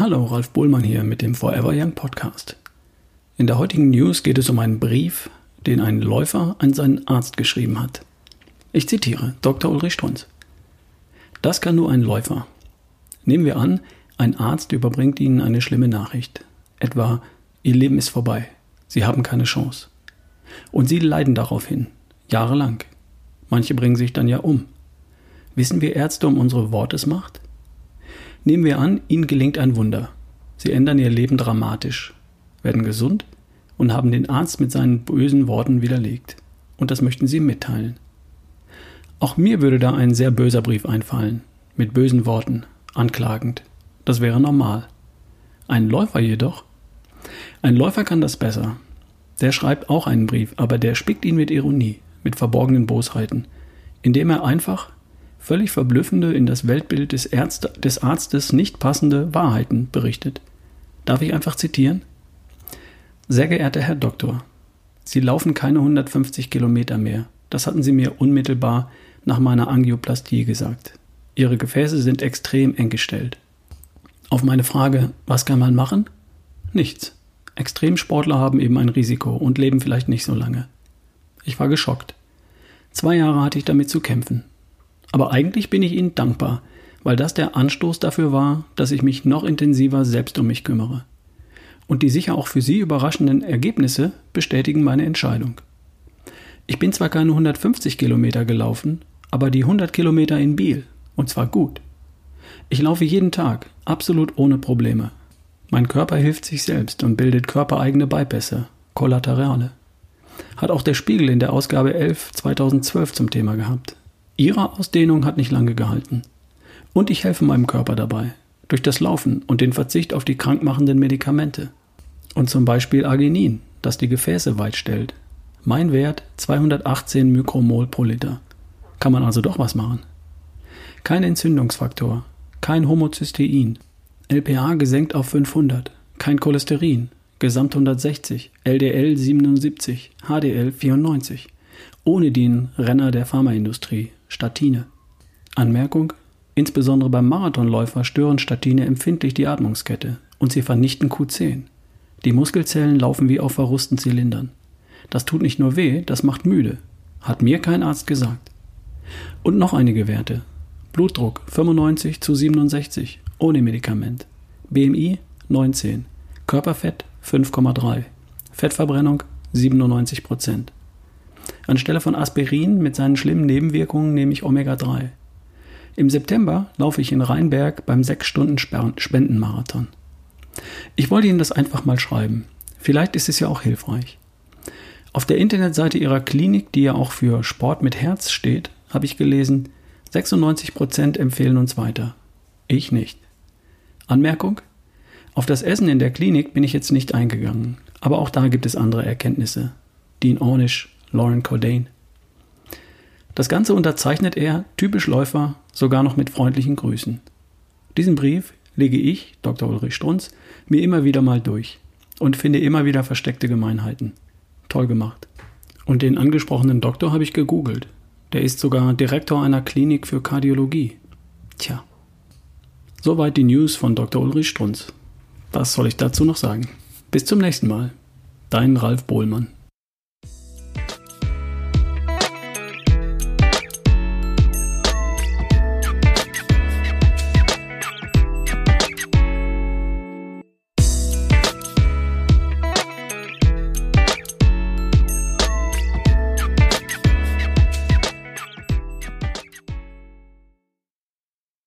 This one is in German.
Hallo, Ralf Bohlmann hier mit dem Forever Young Podcast. In der heutigen News geht es um einen Brief, den ein Läufer an seinen Arzt geschrieben hat. Ich zitiere Dr. Ulrich Strunz. Das kann nur ein Läufer. Nehmen wir an, ein Arzt überbringt Ihnen eine schlimme Nachricht. Etwa, Ihr Leben ist vorbei. Sie haben keine Chance. Und Sie leiden daraufhin, jahrelang. Manche bringen sich dann ja um. Wissen wir Ärzte um unsere Wortesmacht? Nehmen wir an, Ihnen gelingt ein Wunder. Sie ändern Ihr Leben dramatisch, werden gesund und haben den Arzt mit seinen bösen Worten widerlegt. Und das möchten Sie mitteilen. Auch mir würde da ein sehr böser Brief einfallen, mit bösen Worten, anklagend. Das wäre normal. Ein Läufer jedoch? Ein Läufer kann das besser. Der schreibt auch einen Brief, aber der spickt ihn mit Ironie, mit verborgenen Bosheiten, indem er einfach völlig verblüffende, in das Weltbild des, Ärzte, des Arztes nicht passende Wahrheiten berichtet. Darf ich einfach zitieren? Sehr geehrter Herr Doktor, Sie laufen keine 150 Kilometer mehr. Das hatten Sie mir unmittelbar nach meiner Angioplastie gesagt. Ihre Gefäße sind extrem eng gestellt. Auf meine Frage, was kann man machen? Nichts. Extremsportler haben eben ein Risiko und leben vielleicht nicht so lange. Ich war geschockt. Zwei Jahre hatte ich damit zu kämpfen. Aber eigentlich bin ich Ihnen dankbar, weil das der Anstoß dafür war, dass ich mich noch intensiver selbst um mich kümmere. Und die sicher auch für Sie überraschenden Ergebnisse bestätigen meine Entscheidung. Ich bin zwar keine 150 Kilometer gelaufen, aber die 100 Kilometer in Biel, und zwar gut. Ich laufe jeden Tag, absolut ohne Probleme. Mein Körper hilft sich selbst und bildet körpereigene Beipässe, Kollaterale. Hat auch der Spiegel in der Ausgabe 11 2012 zum Thema gehabt. Ihre Ausdehnung hat nicht lange gehalten. Und ich helfe meinem Körper dabei. Durch das Laufen und den Verzicht auf die krankmachenden Medikamente. Und zum Beispiel Arginin, das die Gefäße weit stellt. Mein Wert 218 Mikromol pro Liter. Kann man also doch was machen. Kein Entzündungsfaktor, kein Homozystein, LPA gesenkt auf 500, kein Cholesterin, Gesamt 160, LDL 77, HDL 94, ohne den Renner der Pharmaindustrie, Statine. Anmerkung: Insbesondere beim Marathonläufer stören Statine empfindlich die Atmungskette und sie vernichten Q10. Die Muskelzellen laufen wie auf verrusten Zylindern. Das tut nicht nur weh, das macht müde. Hat mir kein Arzt gesagt. Und noch einige Werte. Blutdruck 95 zu 67, ohne Medikament. BMI 19. Körperfett 5,3. Fettverbrennung 97 Prozent. Anstelle von Aspirin mit seinen schlimmen Nebenwirkungen nehme ich Omega-3. Im September laufe ich in Rheinberg beim 6-Stunden-Spendenmarathon. Ich wollte Ihnen das einfach mal schreiben. Vielleicht ist es ja auch hilfreich. Auf der Internetseite Ihrer Klinik, die ja auch für Sport mit Herz steht, habe ich gelesen, 96% empfehlen uns weiter. Ich nicht. Anmerkung? Auf das Essen in der Klinik bin ich jetzt nicht eingegangen, aber auch da gibt es andere Erkenntnisse. Dean Ornish, Lauren Cordain. Das Ganze unterzeichnet er, typisch Läufer, sogar noch mit freundlichen Grüßen. Diesen Brief lege ich, Dr. Ulrich Strunz, mir immer wieder mal durch und finde immer wieder versteckte Gemeinheiten. Toll gemacht. Und den angesprochenen Doktor habe ich gegoogelt. Der ist sogar Direktor einer Klinik für Kardiologie. Tja. Soweit die News von Dr. Ulrich Strunz. Was soll ich dazu noch sagen? Bis zum nächsten Mal. Dein Ralf Bohlmann.